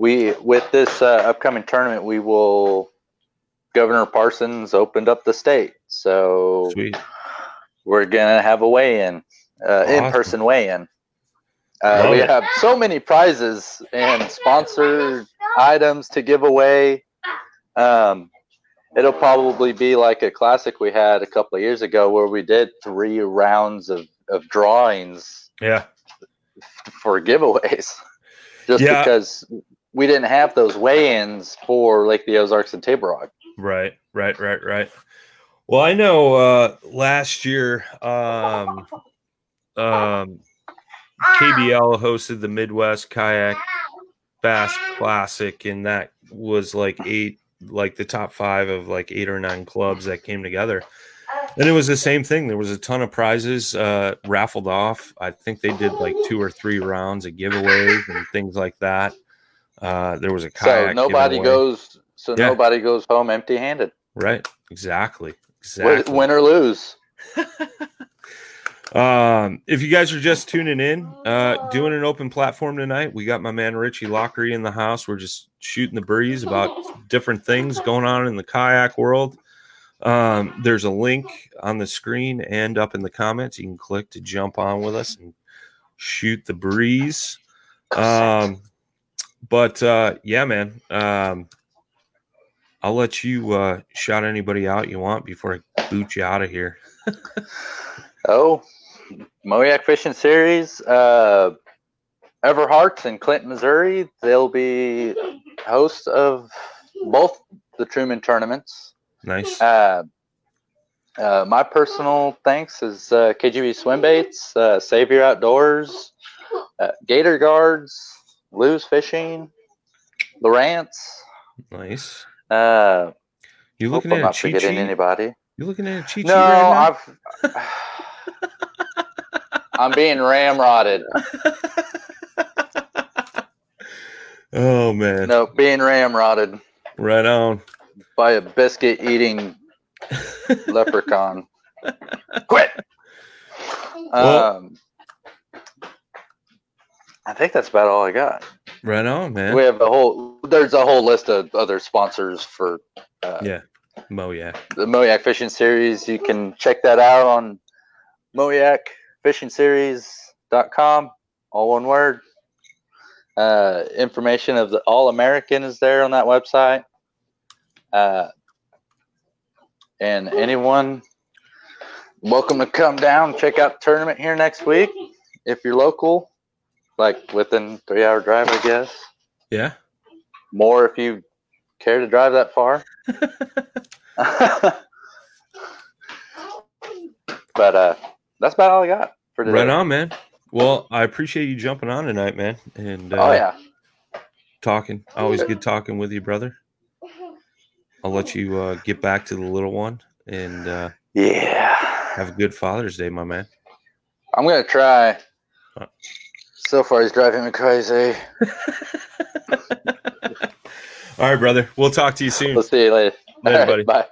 we, with this uh, upcoming tournament, we will. Governor Parsons opened up the state, so Sweet. we're gonna have a weigh-in, uh, Awesome. in-person weigh-in. Uh, we it. have so many prizes and sponsored items to give away. Um, it'll probably be like a classic we had a couple of years ago, where we did three rounds of, of drawings Yeah. for giveaways [LAUGHS] just Yeah. because we didn't have those weigh-ins for Lake the Ozarks and Table Rock. Right, right, right, right. Well, I know uh last year um um KBL hosted the Midwest Kayak Bass Classic and that was like eight like the top 5 of like 8 or 9 clubs that came together. And it was the same thing. There was a ton of prizes uh raffled off. I think they did like two or three rounds of giveaways and things like that. Uh there was a kayak. So nobody giveaway. goes. So Yeah. nobody goes home empty-handed, Right. Exactly. Win- Exactly. win or lose. [LAUGHS] Um, if you guys are just tuning in, uh, doing an open platform tonight, we got my man Richy Laughery in the house. We're just shooting the breeze about different things going on in the kayak world. Um, there's a link on the screen and up in the comments. You can click to jump on with us and shoot the breeze. Um, but uh, yeah, man, um, I'll let you uh, shout anybody out you want before I boot you out of here. [LAUGHS] Oh, Moyak Fishing Series, uh, Everharts in Clinton, Missouri. They'll be hosts of both the Truman tournaments. Nice. Uh, uh, my personal thanks is uh, KGB Swim Baits, uh, Savior Outdoors, uh, Gator Guards, Lew's Fishing, Lawrence. Nice. Uh, You looking I'm at a not forgetting anybody. You looking at a cheat No, right I've. [SIGHS] I'm being ramrodded. [LAUGHS] Oh man. No, being ramrodded Right on. by a biscuit eating [LAUGHS] leprechaun. Quit. Well- Um, I think that's about all I got. Right on, man. We have a whole. There's a whole list of other sponsors for uh, yeah. Mo, yeah. the Moyak Fishing Series. You can check that out on moyakfishingseries.com, all one word. Uh, information of the All American is there on that website. Uh, and anyone welcome to come down check out the tournament here next week if you're local, like within three hour drive, I guess. Yeah. More if you care to drive that far. [LAUGHS] [LAUGHS] but uh, that's about all I got for today. Right on, man. Well, I appreciate you jumping on tonight, man. And uh, Oh yeah. talking. Always good talking with you, brother. I'll let you uh, get back to the little one and uh, Yeah. have a good Father's Day, my man. I'm gonna try. Uh. So far, he's driving me crazy. All right, brother. We'll talk to you soon. We'll see you later. Later, All right, buddy. Bye.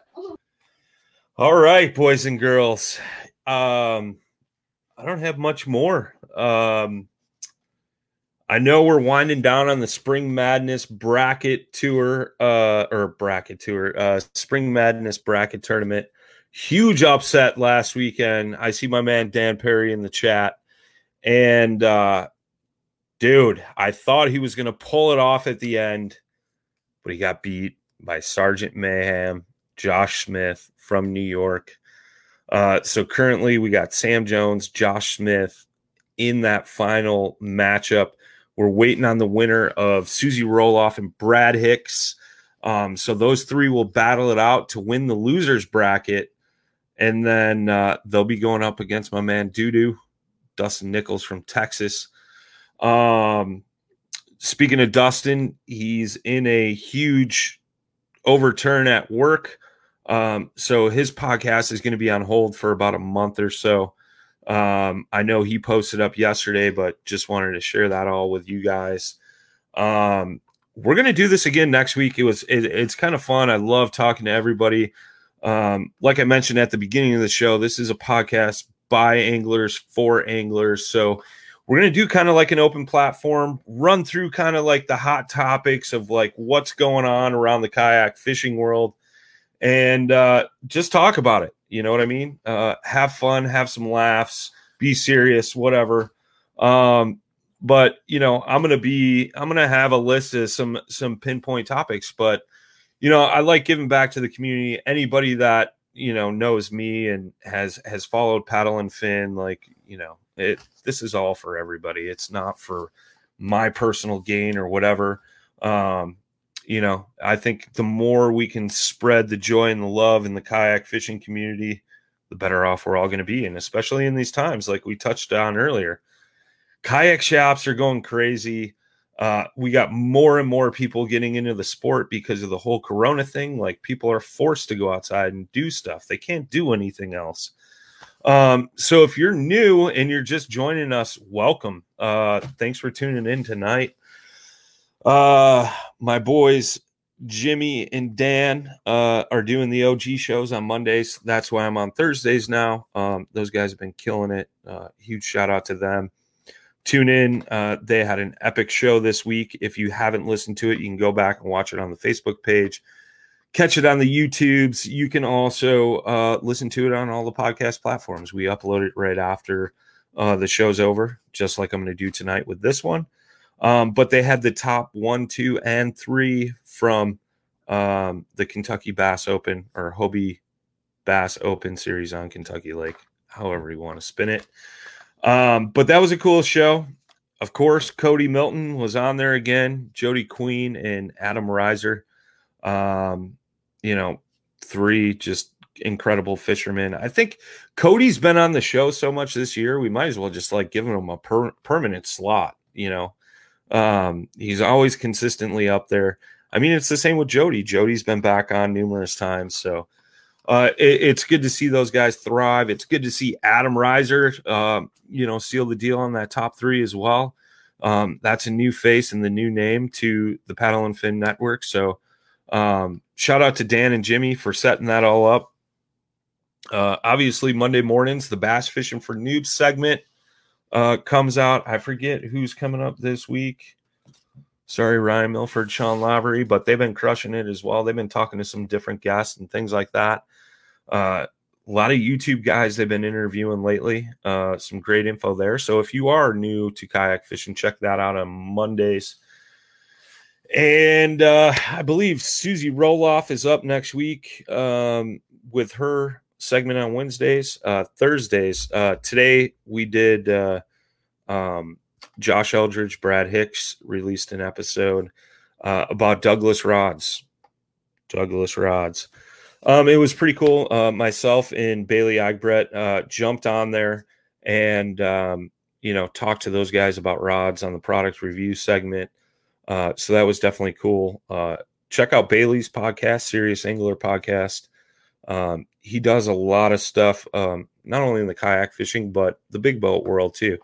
All right, boys and girls. Um, I don't have much more. Um, I know we're winding down on the Spring Madness bracket tour, uh, or bracket tour, uh, Spring Madness bracket tournament. Huge upset last weekend. I see my man Dan Perry in the chat, and uh, dude, I thought he was going to pull it off at the end, but he got beat by Sergeant Mayhem, Josh Smith from New York. Uh, so currently we got Sam Jones, Josh Smith in that final matchup. We're waiting on the winner of Susie Roloff and Brad Hicks. Um, so those three will battle it out to win the losers bracket. And then uh, they'll be going up against my man Dudu, Dustin Nichols from Texas. Um, speaking of Dustin, he's in a huge overturn at work. Um, so his podcast is going to be on hold for about a month or so. Um, I know he posted up yesterday, but just wanted to share that all with you guys. Um, we're going to do this again next week. It was it, it's kind of fun. I love talking to everybody. Um, like I mentioned at the beginning of the show, this is a podcast by anglers for anglers. So we're going to do kind of like an open platform, run through kind of like the hot topics of like what's going on around the kayak fishing world and uh, just talk about it. You know what I mean? Uh, have fun, have some laughs, be serious, whatever. Um, but you know, I'm gonna be, I'm gonna have a list of some some pinpoint topics. But you know, I like giving back to the community. Anybody that you know knows me and has has followed paddle and fin, like you know, it. This is all for everybody. It's not for my personal gain or whatever. Um, you know, I think the more we can spread the joy and the love in the kayak fishing community, the better off we're all going to be. And especially in these times, like we touched on earlier, kayak shops are going crazy. Uh, we got more and more people getting into the sport because of the whole corona thing. Like people are forced to go outside and do stuff, they can't do anything else. Um, so if you're new and you're just joining us, welcome. Uh, thanks for tuning in tonight uh my boys Jimmy and Dan uh, are doing the OG shows on Mondays. That's why I'm on Thursdays now. Um, those guys have been killing it. Uh, huge shout out to them. Tune in. Uh, they had an epic show this week. If you haven't listened to it, you can go back and watch it on the Facebook page. Catch it on the YouTubes. You can also uh, listen to it on all the podcast platforms. We upload it right after uh, the show's over, just like I'm going to do tonight with this one. Um, but they had the top one, two, and three from um, the Kentucky Bass Open or Hobie Bass Open series on Kentucky Lake, however you want to spin it. Um, but that was a cool show. Of course, Cody Milton was on there again, Jody Queen and Adam Reiser. Um, you know, three just incredible fishermen. I think Cody's been on the show so much this year, we might as well just like give him a per- permanent slot, you know. Um, he's always consistently up there. I mean, it's the same with Jody. Jody's been back on numerous times, so uh, it, it's good to see those guys thrive. It's good to see Adam Riser, uh, you know, seal the deal on that top three as well. Um, that's a new face and the new name to the Paddle and Fin Network. So, um, shout out to Dan and Jimmy for setting that all up. Uh, obviously, Monday mornings, the Bass Fishing for Noobs segment uh, comes out. I forget who's coming up this week. Sorry, Ryan Milford, Sean Lavery, but they've been crushing it as well. They've been talking to some different guests and things like that. Uh, a lot of YouTube guys they've been interviewing lately. Uh, some great info there. So if you are new to kayak fishing, check that out on Mondays. And uh, I believe Susie Roloff is up next week um, with her segment on Wednesdays, uh, Thursdays. Uh, today we did uh, um, Josh Eldridge, Brad Hicks released an episode uh, about Douglas rods. Douglas rods. Um, it was pretty cool. Uh, myself and Bailey Agbrett uh, jumped on there and um, you know talked to those guys about rods on the product review segment. Uh, so that was definitely cool. Uh, check out Bailey's podcast, Serious Angler podcast. Um, he does a lot of stuff, um, not only in the kayak fishing, but the big boat world too.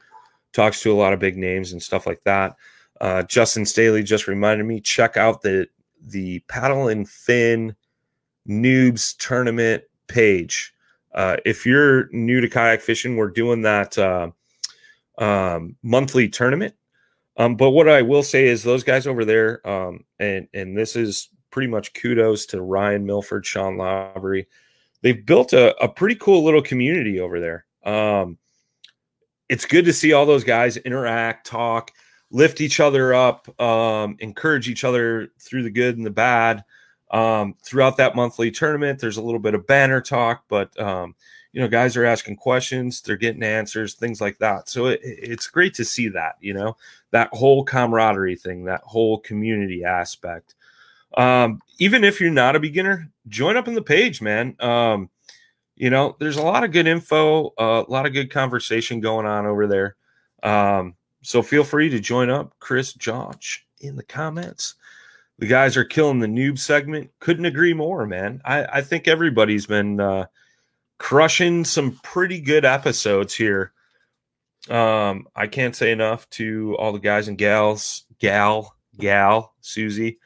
Talks to a lot of big names and stuff like that. Uh, Justin Staley just reminded me check out the the paddle and fin noobs tournament page. Uh, if you're new to kayak fishing, we're doing that uh, um, monthly tournament. Um, but what I will say is those guys over there, um, and and this is pretty much kudos to Ryan Milford, Sean Lavery. They've built a, a pretty cool little community over there. Um, it's good to see all those guys interact, talk, lift each other up, um, encourage each other through the good and the bad. Um, throughout that monthly tournament, there's a little bit of banner talk, but um, you know, guys are asking questions, they're getting answers, things like that. So it, it's great to see that, you know, that whole camaraderie thing, that whole community aspect. Um, even if you're not a beginner, join up in the page, man. Um, you know, there's a lot of good info, uh, a lot of good conversation going on over there. Um, so feel free to join up, Chris Josh, in the comments. The guys are killing the noob segment. Couldn't agree more, man. I, I think everybody's been uh, crushing some pretty good episodes here. Um, I can't say enough to all the guys and gals, gal, gal, Susie,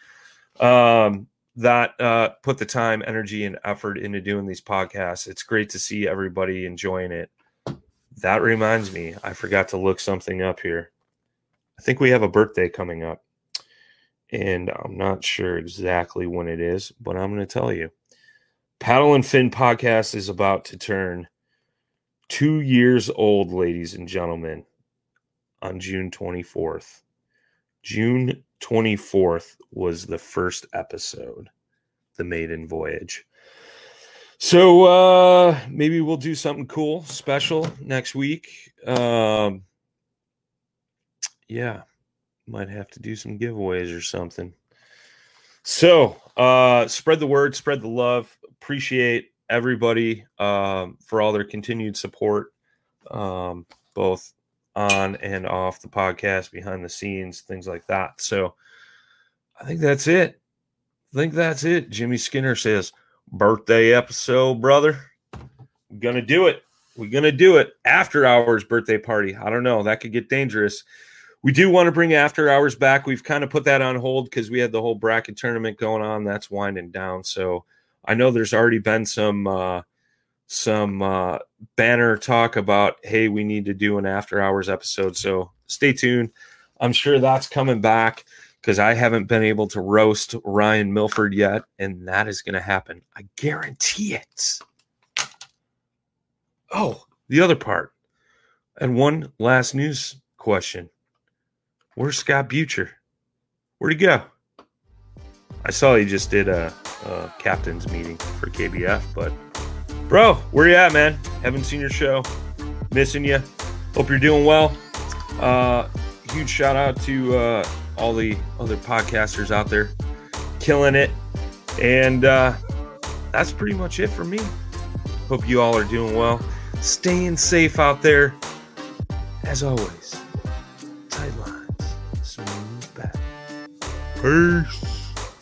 um, that uh, put the time, energy, and effort into doing these podcasts. It's great to see everybody enjoying it. That reminds me, I forgot to look something up here. I think we have a birthday coming up, and I'm not sure exactly when it is, but I'm going to tell you. Paddle and Fin podcast is about to turn two years old, ladies and gentlemen, on June 24th. June 24th was the first episode, The Maiden Voyage. So uh maybe we'll do something cool, special next week. Um yeah, might have to do some giveaways or something. So, uh spread the word, spread the love. Appreciate everybody um for all their continued support um both on and off the podcast, behind the scenes, things like that. So I think that's it. I think that's it. Jimmy Skinner says, birthday episode, brother. We're gonna do it. We're gonna do it after hours birthday party. I don't know. That could get dangerous. We do want to bring after hours back. We've kind of put that on hold because we had the whole bracket tournament going on. That's winding down. So I know there's already been some uh, some uh, banner talk about hey, we need to do an after hours episode. So stay tuned. I'm sure that's coming back because I haven't been able to roast Ryan Milford yet, and that is going to happen. I guarantee it. Oh, the other part. And one last news question. Where's Scott Butcher? Where'd he go? I saw he just did a, a captain's meeting for KBF, but bro, where you at, man? Haven't seen your show. Missing you. Hope you're doing well. Uh, huge shout out to uh, all the other podcasters out there killing it. And uh, that's pretty much it for me. Hope you all are doing well. Staying safe out there. As always, Peace.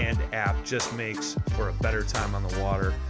and app just makes for a better time on the water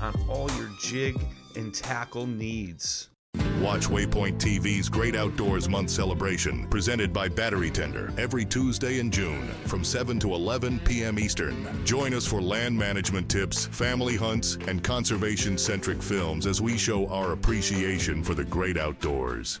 on all your jig and tackle needs. Watch Waypoint TV's Great Outdoors Month celebration, presented by Battery Tender, every Tuesday in June from 7 to 11 p.m. Eastern. Join us for land management tips, family hunts, and conservation centric films as we show our appreciation for the great outdoors.